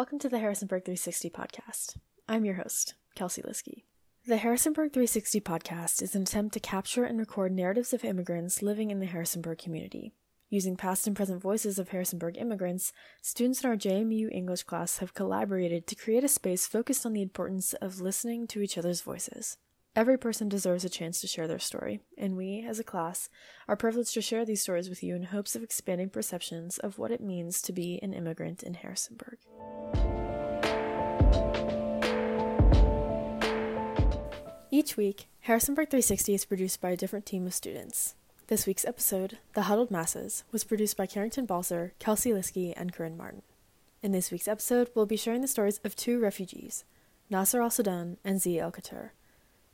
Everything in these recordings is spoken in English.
Welcome to the Harrisonburg 360 podcast. I'm your host, Kelsey Liskey. The Harrisonburg 360 podcast is an attempt to capture and record narratives of immigrants living in the Harrisonburg community. Using past and present voices of Harrisonburg immigrants, students in our JMU English class have collaborated to create a space focused on the importance of listening to each other's voices. Every person deserves a chance to share their story, and we, as a class, are privileged to share these stories with you in hopes of expanding perceptions of what it means to be an immigrant in Harrisonburg. Each week, Harrisonburg 360 is produced by a different team of students. This week's episode, The Huddled Masses, was produced by Carrington Balser, Kelsey Liskey, and Corinne Martin. In this week's episode, we'll be sharing the stories of two refugees, Nasser al Sudan and Zia El Khater.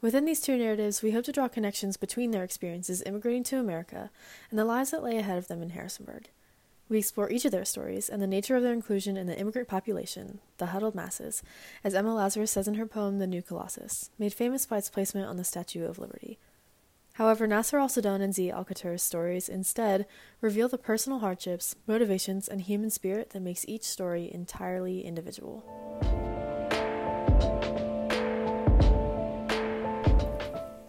Within these two narratives, we hope to draw connections between their experiences immigrating to America and the lives that lay ahead of them in Harrisonburg. We explore each of their stories and the nature of their inclusion in the immigrant population, the huddled masses, as Emma Lazarus says in her poem The New Colossus, made famous by its placement on the Statue of Liberty. However, Nasser al Sudan and Zia Al Khater's stories instead reveal the personal hardships, motivations, and human spirit that makes each story entirely individual.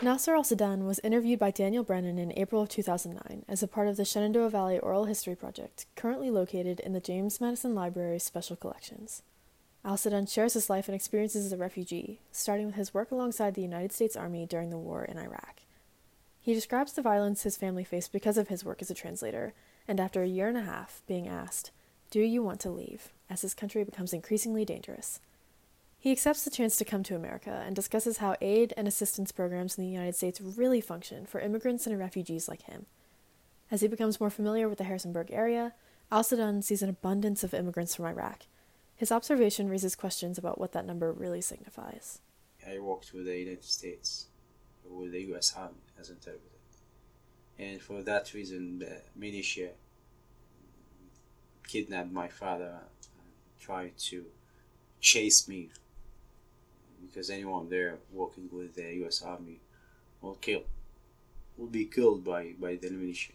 Nasser al Sudan was interviewed by Daniel Brennan in April of 2009 as a part of the Shenandoah Valley Oral History Project, currently located in the James Madison Library's Special Collections. Al Sudan shares his life and experiences as a refugee, starting with his work alongside the United States Army during the war in Iraq. He describes the violence his family faced because of his work as a translator, and after a year and a half, being asked, Do you want to leave? as his country becomes increasingly dangerous. He accepts the chance to come to America and discusses how aid and assistance programs in the United States really function for immigrants and refugees like him. As he becomes more familiar with the Harrisonburg area, Al Sudan sees an abundance of immigrants from Iraq. His observation raises questions about what that number really signifies. I worked with the United States, with the U.S. Army as interpreter. And for that reason, uh, the militia kidnapped my father and tried to chase me because anyone there working with the U.S. Army will kill, will be killed by by the militia.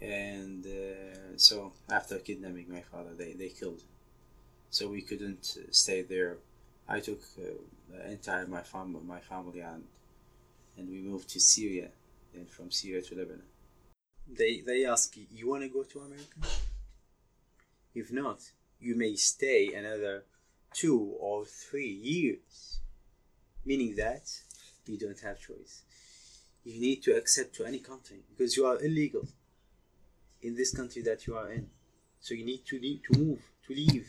And uh, so after kidnapping my father, they they killed him. So we couldn't stay there. I took uh, the entire my fam my family and and we moved to Syria, and from Syria to Lebanon. They they ask you, you want to go to America? If not, you may stay another two or three years, meaning that you don't have choice. You need to accept to any country because you are illegal in this country that you are in. So you need to leave, to move, to leave.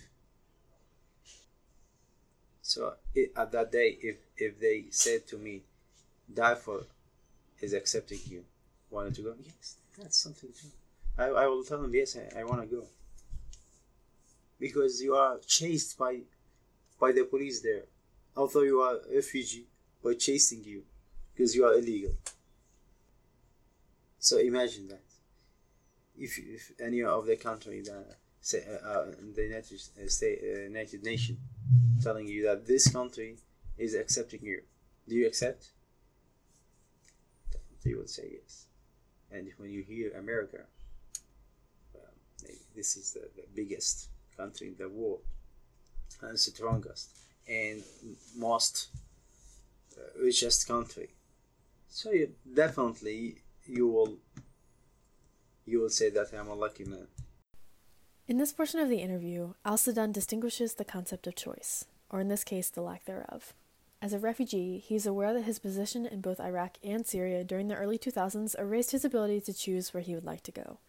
So it, at that day, if if they said to me, Darfur is accepting you, wanted to go, yes, that's something too. I, I will tell them, yes, I, I want to go. Because you are chased by by the police there, although you are a refugee, but chasing you because you are illegal. So imagine that. If, if any of the country that say uh, uh, the United uh, State, uh, United Nation telling you that this country is accepting you, do you accept? Definitely would say yes. And when you hear America, well, this is the, the biggest country in the world and strongest and most uh, richest country. So you definitely you will you will say that I'm a lucky man. In this portion of the interview, Al Sudan distinguishes the concept of choice, or in this case, the lack thereof. As a refugee, he is aware that his position in both Iraq and Syria during the early 2000s erased his ability to choose where he would like to go,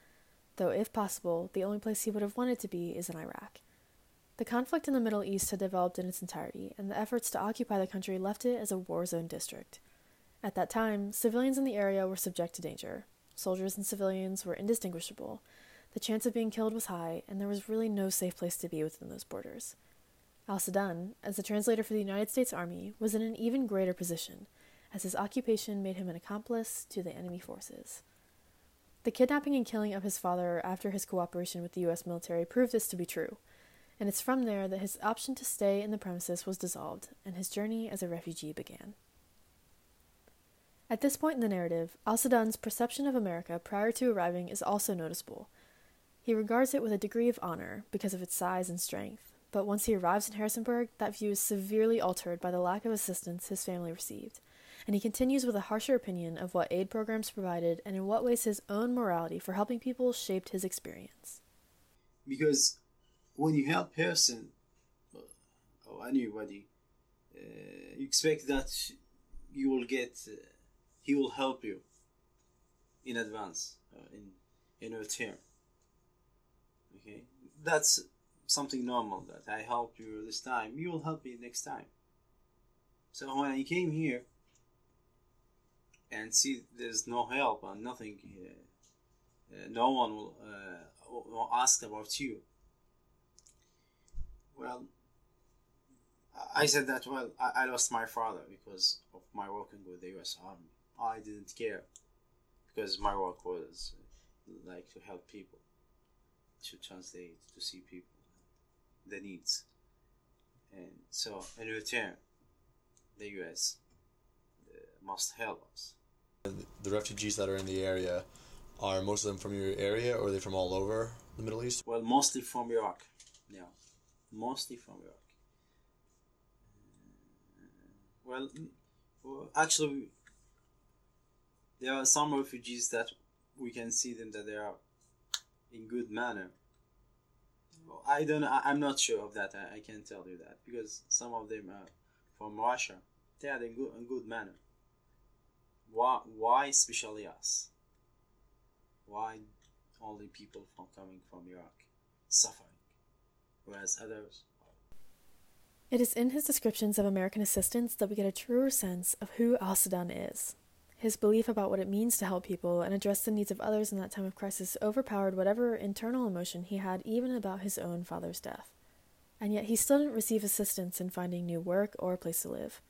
though, if possible, the only place he would have wanted to be is in Iraq. The conflict in the Middle East had developed in its entirety, and the efforts to occupy the country left it as a war zone district. At that time, civilians in the area were subject to danger. Soldiers and civilians were indistinguishable. The chance of being killed was high, and there was really no safe place to be within those borders. Al Sudan, as a translator for the United States Army, was in an even greater position, as his occupation made him an accomplice to the enemy forces. The kidnapping and killing of his father after his cooperation with the U.S. military proved this to be true and it's from there that his option to stay in the premises was dissolved and his journey as a refugee began. At this point in the narrative, Al perception of America prior to arriving is also noticeable. He regards it with a degree of honor because of its size and strength, but once he arrives in Harrisonburg, that view is severely altered by the lack of assistance his family received, and he continues with a harsher opinion of what aid programs provided and in what ways his own morality for helping people shaped his experience. Because when you help person or anybody, uh, you expect that you will get, uh, he will help you in advance, uh, in in return. Okay, that's something normal that I helped you this time, you will help me next time. So when I came here and see there's no help and nothing, uh, uh, no one will, uh, will ask about you. Well, I said that well, I, I lost my father because of my working with the U.S. Army. I didn't care because my work was like to help people, to translate, to see people the needs. And so, in return, the US uh, must help us. The refugees that are in the area are most of them from your area or are they from all over the Middle East? Well, mostly from Iraq. Yeah, mostly from Iraq. Uh, well, well, actually, there are some refugees that we can see them that they are in good manner I don't. I, am not sure of that. I, I can't tell you that because some of them are from Russia. They are in good, in good manner. Why? Why especially us? Why only people from coming from Iraq suffering, whereas others? It is in his descriptions of American assistance that we get a truer sense of who Al Sudan is. His belief about what it means to help people and address the needs of others in that time of crisis overpowered whatever internal emotion he had even about his own father's death. And yet he still didn't receive assistance in finding new work or a place to live.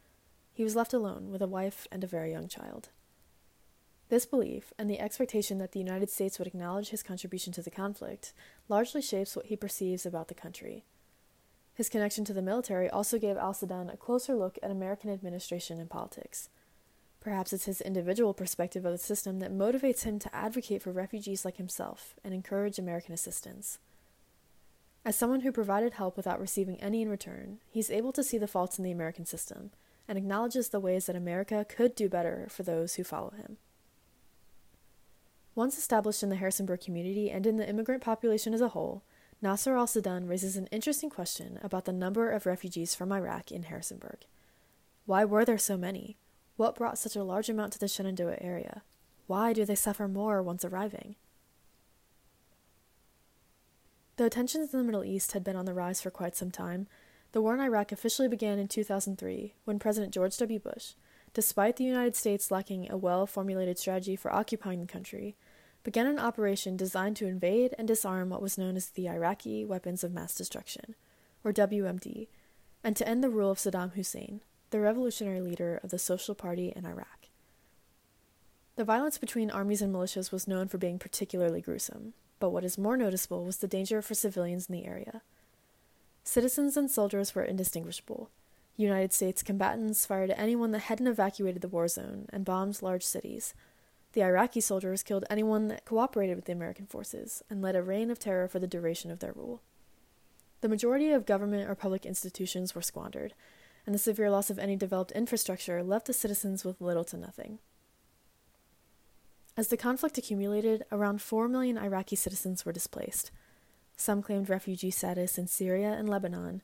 He was left alone with a wife and a very young child. This belief, and the expectation that the United States would acknowledge his contribution to the conflict, largely shapes what he perceives about the country. His connection to the military also gave Al Sudan a closer look at American administration and politics. Perhaps it's his individual perspective of the system that motivates him to advocate for refugees like himself and encourage American assistance. As someone who provided help without receiving any in return, he's able to see the faults in the American system and acknowledges the ways that America could do better for those who follow him. Once established in the Harrisonburg community and in the immigrant population as a whole, Nasser al Sudan raises an interesting question about the number of refugees from Iraq in Harrisonburg. Why were there so many? What brought such a large amount to the Shenandoah area? Why do they suffer more once arriving? Though tensions in the Middle East had been on the rise for quite some time, the war in Iraq officially began in 2003 when President George W. Bush, despite the United States lacking a well formulated strategy for occupying the country, began an operation designed to invade and disarm what was known as the Iraqi Weapons of Mass Destruction, or WMD, and to end the rule of Saddam Hussein, the revolutionary leader of the Social Party in Iraq. The violence between armies and militias was known for being particularly gruesome, but what is more noticeable was the danger for civilians in the area. Citizens and soldiers were indistinguishable. United States combatants fired at anyone that hadn't evacuated the war zone and bombed large cities. The Iraqi soldiers killed anyone that cooperated with the American forces and led a reign of terror for the duration of their rule. The majority of government or public institutions were squandered, and the severe loss of any developed infrastructure left the citizens with little to nothing. As the conflict accumulated, around 4 million Iraqi citizens were displaced. Some claimed refugee status in Syria and Lebanon,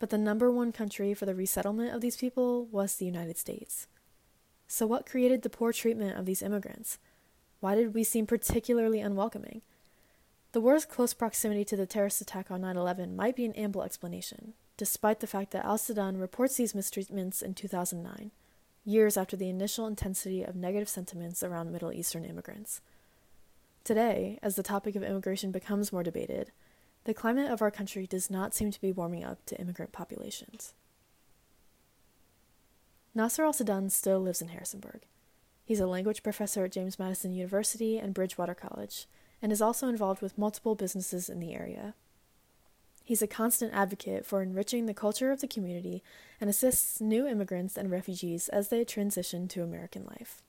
but the number one country for the resettlement of these people was the United States. So, what created the poor treatment of these immigrants? Why did we seem particularly unwelcoming? The war's close proximity to the terrorist attack on 9 11 might be an ample explanation, despite the fact that Al Sudan reports these mistreatments in 2009, years after the initial intensity of negative sentiments around Middle Eastern immigrants. Today, as the topic of immigration becomes more debated, the climate of our country does not seem to be warming up to immigrant populations. Nasser al Sudan still lives in Harrisonburg. He's a language professor at James Madison University and Bridgewater College, and is also involved with multiple businesses in the area. He's a constant advocate for enriching the culture of the community and assists new immigrants and refugees as they transition to American life.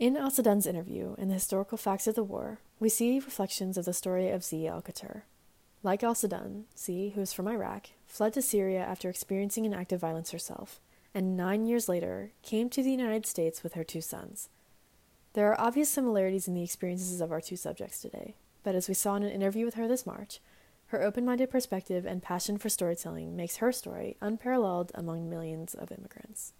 In Al Sadan's interview and the historical facts of the war, we see reflections of the story of Z Al Qatar. Like Al Sadan, Z, who is from Iraq, fled to Syria after experiencing an act of violence herself, and nine years later came to the United States with her two sons. There are obvious similarities in the experiences of our two subjects today, but as we saw in an interview with her this March, her open minded perspective and passion for storytelling makes her story unparalleled among millions of immigrants.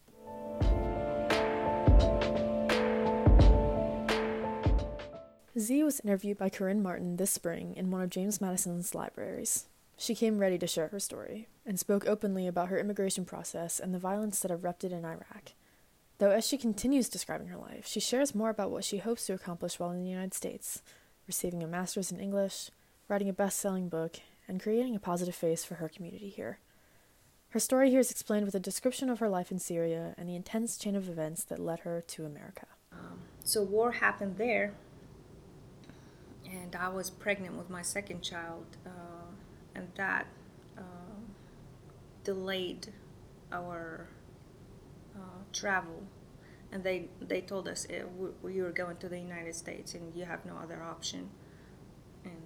Z was interviewed by Corinne Martin this spring in one of James Madison's libraries. She came ready to share her story and spoke openly about her immigration process and the violence that erupted in Iraq. Though as she continues describing her life, she shares more about what she hopes to accomplish while in the United States, receiving a master's in English, writing a best selling book, and creating a positive face for her community here. Her story here is explained with a description of her life in Syria and the intense chain of events that led her to America. So, war happened there, and I was pregnant with my second child, uh, and that uh, delayed our uh, travel. And they, they told us it, we, we were going to the United States and you have no other option. And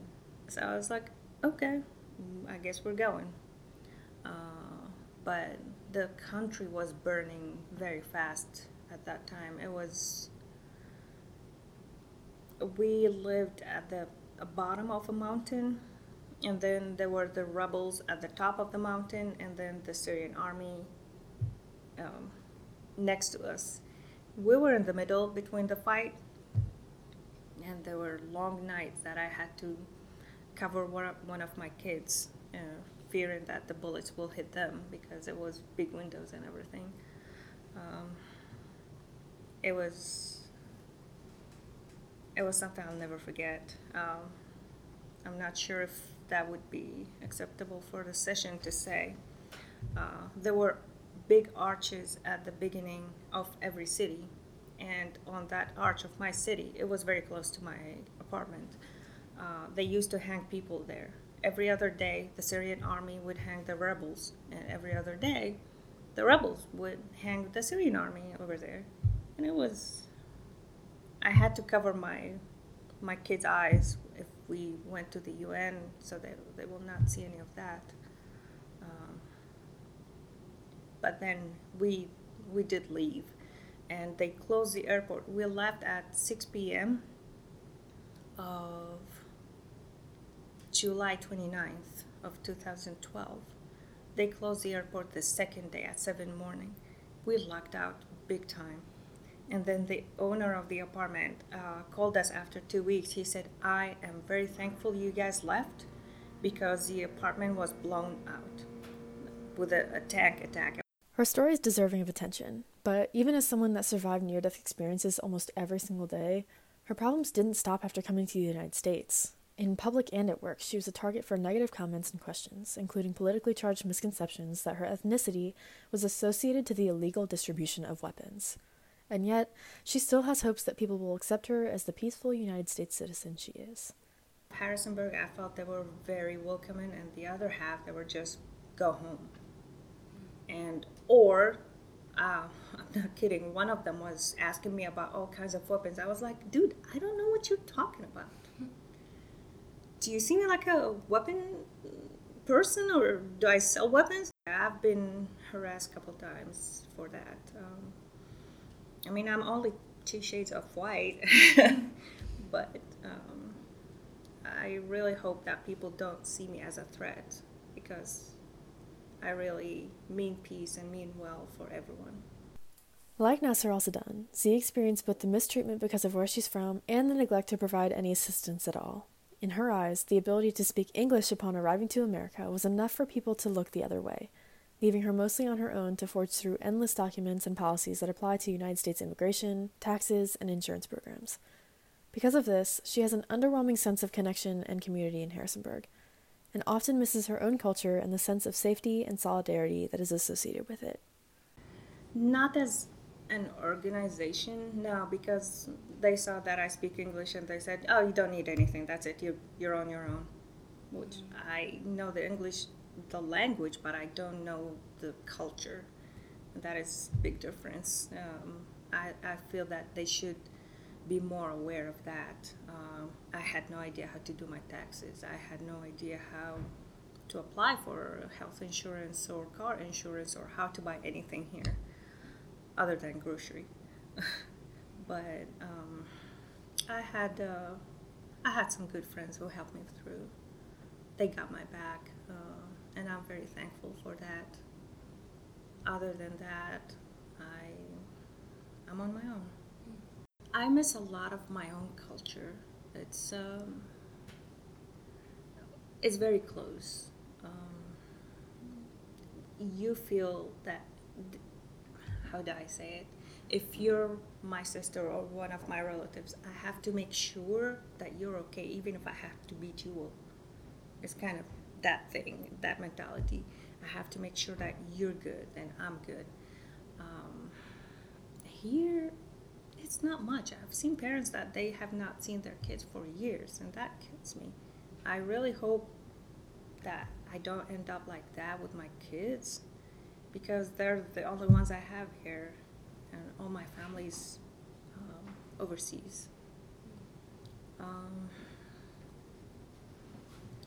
so I was like, okay, I guess we're going. Uh, but the country was burning very fast at that time. It was we lived at the bottom of a mountain and then there were the rebels at the top of the mountain and then the syrian army um, next to us. We were in the middle between the fight and there were long nights that i had to cover one of my kids uh, fearing that the bullets will hit them because it was big windows and everything. Um, it was it was something I'll never forget. Um, I'm not sure if that would be acceptable for the session to say. Uh, there were big arches at the beginning of every city, and on that arch of my city, it was very close to my apartment. Uh, they used to hang people there. Every other day, the Syrian army would hang the rebels, and every other day, the rebels would hang the Syrian army over there. And it was I had to cover my my kids' eyes if we went to the UN, so they they will not see any of that. Um, but then we we did leave, and they closed the airport. We left at six p.m. of July 29th of 2012. They closed the airport the second day at 7 morning. We locked out big time. And then the owner of the apartment uh, called us after two weeks. He said, I am very thankful you guys left because the apartment was blown out with a, a tank attack. Her story is deserving of attention, but even as someone that survived near death experiences almost every single day, her problems didn't stop after coming to the United States. In public and at work, she was a target for negative comments and questions, including politically charged misconceptions that her ethnicity was associated to the illegal distribution of weapons. And yet, she still has hopes that people will accept her as the peaceful United States citizen she is. Harrisonburg, I felt they were very welcoming, and the other half, they were just go home. And, or, uh, I'm not kidding, one of them was asking me about all kinds of weapons. I was like, dude, I don't know what you're talking about. Do you see me like a weapon person, or do I sell weapons? I've been harassed a couple times for that. Um, I mean, I'm only two shades of white, but um, I really hope that people don't see me as a threat because I really mean peace and mean well for everyone. Like Nasser Al Sadan, Z experienced both the mistreatment because of where she's from and the neglect to provide any assistance at all. In her eyes, the ability to speak English upon arriving to America was enough for people to look the other way, leaving her mostly on her own to forge through endless documents and policies that apply to United States immigration, taxes, and insurance programs. Because of this, she has an underwhelming sense of connection and community in Harrisonburg, and often misses her own culture and the sense of safety and solidarity that is associated with it. Not as an organization, no, because they saw that I speak English and they said, "Oh, you don't need anything. That's it. You you're on your own." Which I know the English the language, but I don't know the culture. That is big difference. Um, I, I feel that they should be more aware of that. Um, I had no idea how to do my taxes. I had no idea how to apply for health insurance or car insurance or how to buy anything here other than grocery. but um, I had uh, I had some good friends who helped me through. They got my back, and I'm very thankful for that. Other than that, I I'm on my own. I miss a lot of my own culture. It's um, it's very close. Um, you feel that. How do I say it? If you're my sister or one of my relatives, I have to make sure that you're okay, even if I have to beat you up. It's kind of that thing, that mentality. I have to make sure that you're good and I'm good. Um, here, it's not much. I've seen parents that they have not seen their kids for years, and that kills me. I really hope that I don't end up like that with my kids because they're the only ones I have here, and all my family's um, overseas. Um,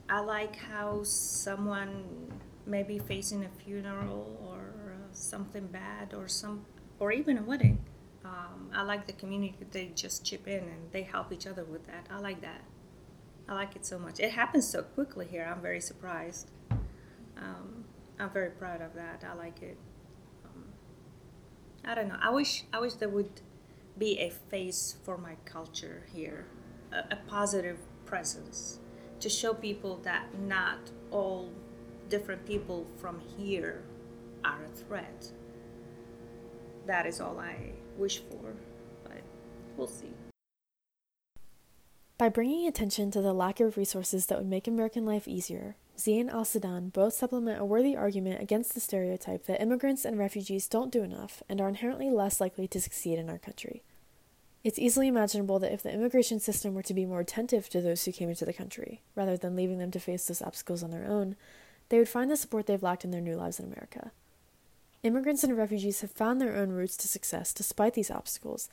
I like how someone may be facing a funeral or uh, something bad or some or even a wedding. Um, I like the community; they just chip in and they help each other with that. I like that. I like it so much. It happens so quickly here. I'm very surprised. Um, I'm very proud of that. I like it. Um, I don't know. I wish I wish there would be a face for my culture here, a, a positive presence to show people that not all different people from here are a threat. That is all I wish for, but we'll see. By bringing attention to the lack of resources that would make American life easier, Z and Al Sudan both supplement a worthy argument against the stereotype that immigrants and refugees don't do enough and are inherently less likely to succeed in our country. It's easily imaginable that if the immigration system were to be more attentive to those who came into the country, rather than leaving them to face those obstacles on their own, they would find the support they've lacked in their new lives in America. Immigrants and refugees have found their own routes to success despite these obstacles,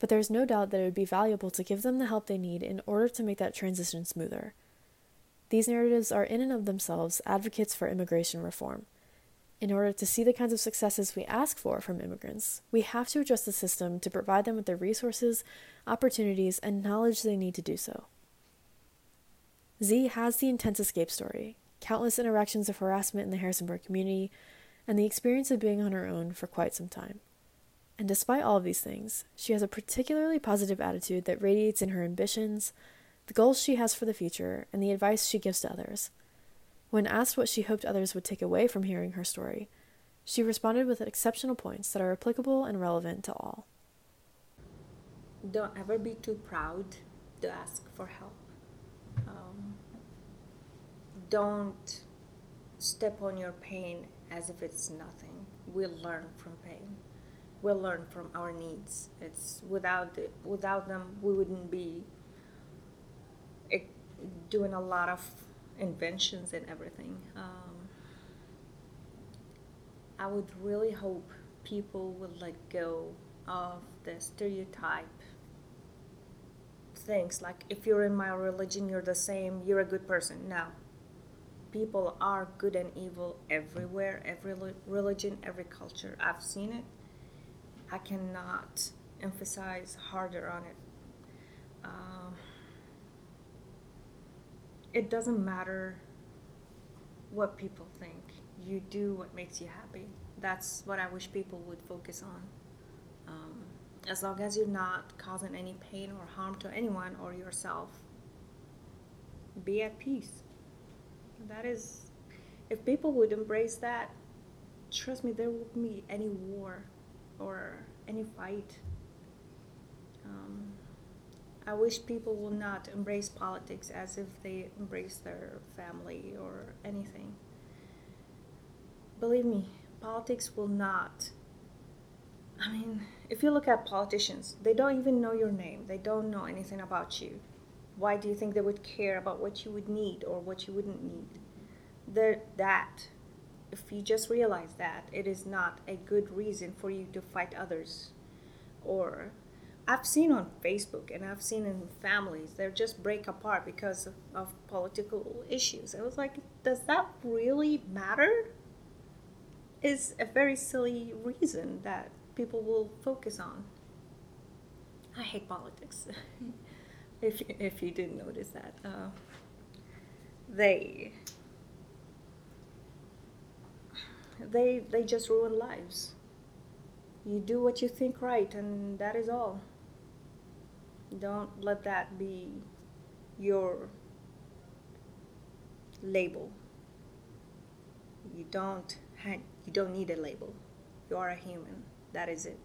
but there is no doubt that it would be valuable to give them the help they need in order to make that transition smoother. These narratives are in and of themselves advocates for immigration reform. In order to see the kinds of successes we ask for from immigrants, we have to adjust the system to provide them with the resources, opportunities, and knowledge they need to do so. Z has the intense escape story, countless interactions of harassment in the Harrisonburg community, and the experience of being on her own for quite some time. And despite all of these things, she has a particularly positive attitude that radiates in her ambitions, the goals she has for the future, and the advice she gives to others. When asked what she hoped others would take away from hearing her story, she responded with exceptional points that are applicable and relevant to all. Don't ever be too proud to ask for help. Um, don't step on your pain as if it's nothing. We'll learn from pain. We'll learn from our needs. It's without the, without them, we wouldn't be eh, doing a lot of inventions and everything. Um, I would really hope people would let go of the stereotype things like if you're in my religion, you're the same, you're a good person. No. People are good and evil everywhere, every religion, every culture. I've seen it. I cannot emphasize harder on it. Um, it doesn't matter what people think. You do what makes you happy. That's what I wish people would focus on. Um, as long as you're not causing any pain or harm to anyone or yourself, be at peace. That is, if people would embrace that, trust me, there wouldn't be any war or any fight. Um, I wish people will not embrace politics as if they embrace their family or anything. Believe me, politics will not. I mean, if you look at politicians, they don't even know your name, they don't know anything about you. Why do you think they would care about what you would need or what you wouldn't need? They're, that, if you just realize that, it is not a good reason for you to fight others or I've seen on Facebook and I've seen in families, they just break apart because of, of political issues. I was like, does that really matter? Is a very silly reason that people will focus on. I hate politics. if if you didn't notice that, uh, they they they just ruin lives. You do what you think right, and that is all. Don't let that be your label. You don't ha- you don't need a label. You are a human. That is it.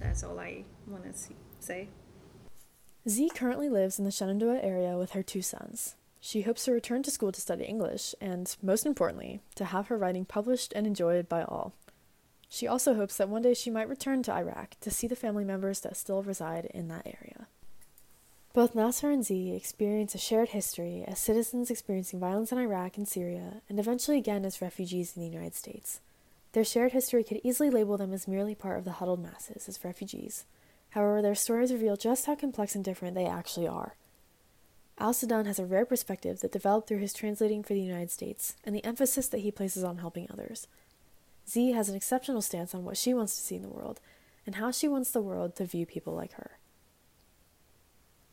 That's all I want to say. Z currently lives in the Shenandoah area with her two sons. She hopes to return to school to study English and, most importantly, to have her writing published and enjoyed by all. She also hopes that one day she might return to Iraq to see the family members that still reside in that area. Both Nasser and Z experience a shared history as citizens experiencing violence in Iraq and Syria, and eventually again as refugees in the United States. Their shared history could easily label them as merely part of the huddled masses, as refugees. However, their stories reveal just how complex and different they actually are. Al Sudan has a rare perspective that developed through his translating for the United States and the emphasis that he places on helping others. Z has an exceptional stance on what she wants to see in the world and how she wants the world to view people like her.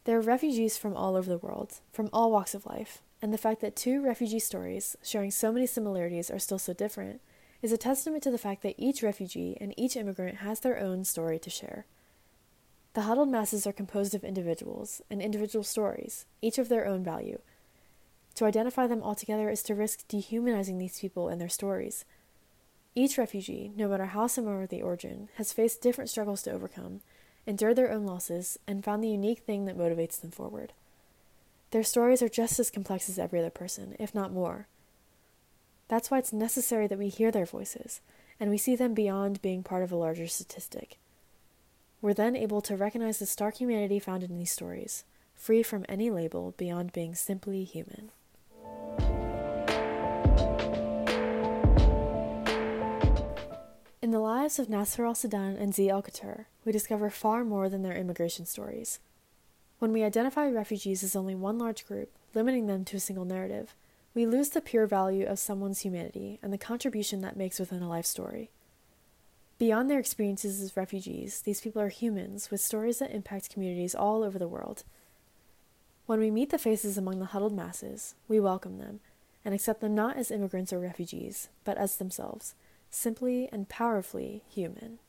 There are refugees from all over the world, from all walks of life, and the fact that two refugee stories, sharing so many similarities, are still so different, is a testament to the fact that each refugee and each immigrant has their own story to share. The huddled masses are composed of individuals and individual stories, each of their own value. To identify them all together is to risk dehumanizing these people and their stories. Each refugee, no matter how similar the origin, has faced different struggles to overcome, endured their own losses, and found the unique thing that motivates them forward. Their stories are just as complex as every other person, if not more. That's why it's necessary that we hear their voices, and we see them beyond being part of a larger statistic. We're then able to recognize the stark humanity found in these stories, free from any label beyond being simply human. In the lives of Nasser al Sudan and Z al Qatar, we discover far more than their immigration stories. When we identify refugees as only one large group, limiting them to a single narrative, we lose the pure value of someone's humanity and the contribution that makes within a life story. Beyond their experiences as refugees, these people are humans with stories that impact communities all over the world. When we meet the faces among the huddled masses, we welcome them and accept them not as immigrants or refugees, but as themselves, simply and powerfully human.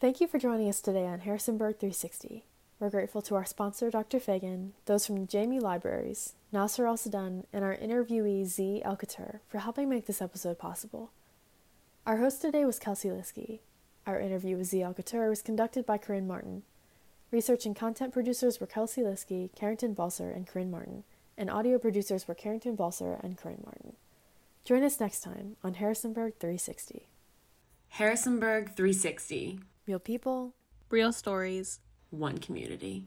Thank you for joining us today on Harrisonburg 360. We're grateful to our sponsor, Dr. Fagan, those from JMU Libraries, Nasser Al Sudan, and our interviewee, Z El Qatar, for helping make this episode possible. Our host today was Kelsey Liskey. Our interview with Z El Qatar was conducted by Corinne Martin. Research and content producers were Kelsey Liskey, Carrington Balser, and Corinne Martin, and audio producers were Carrington Balser and Corinne Martin. Join us next time on Harrisonburg 360. Harrisonburg 360. Real people, real stories one community.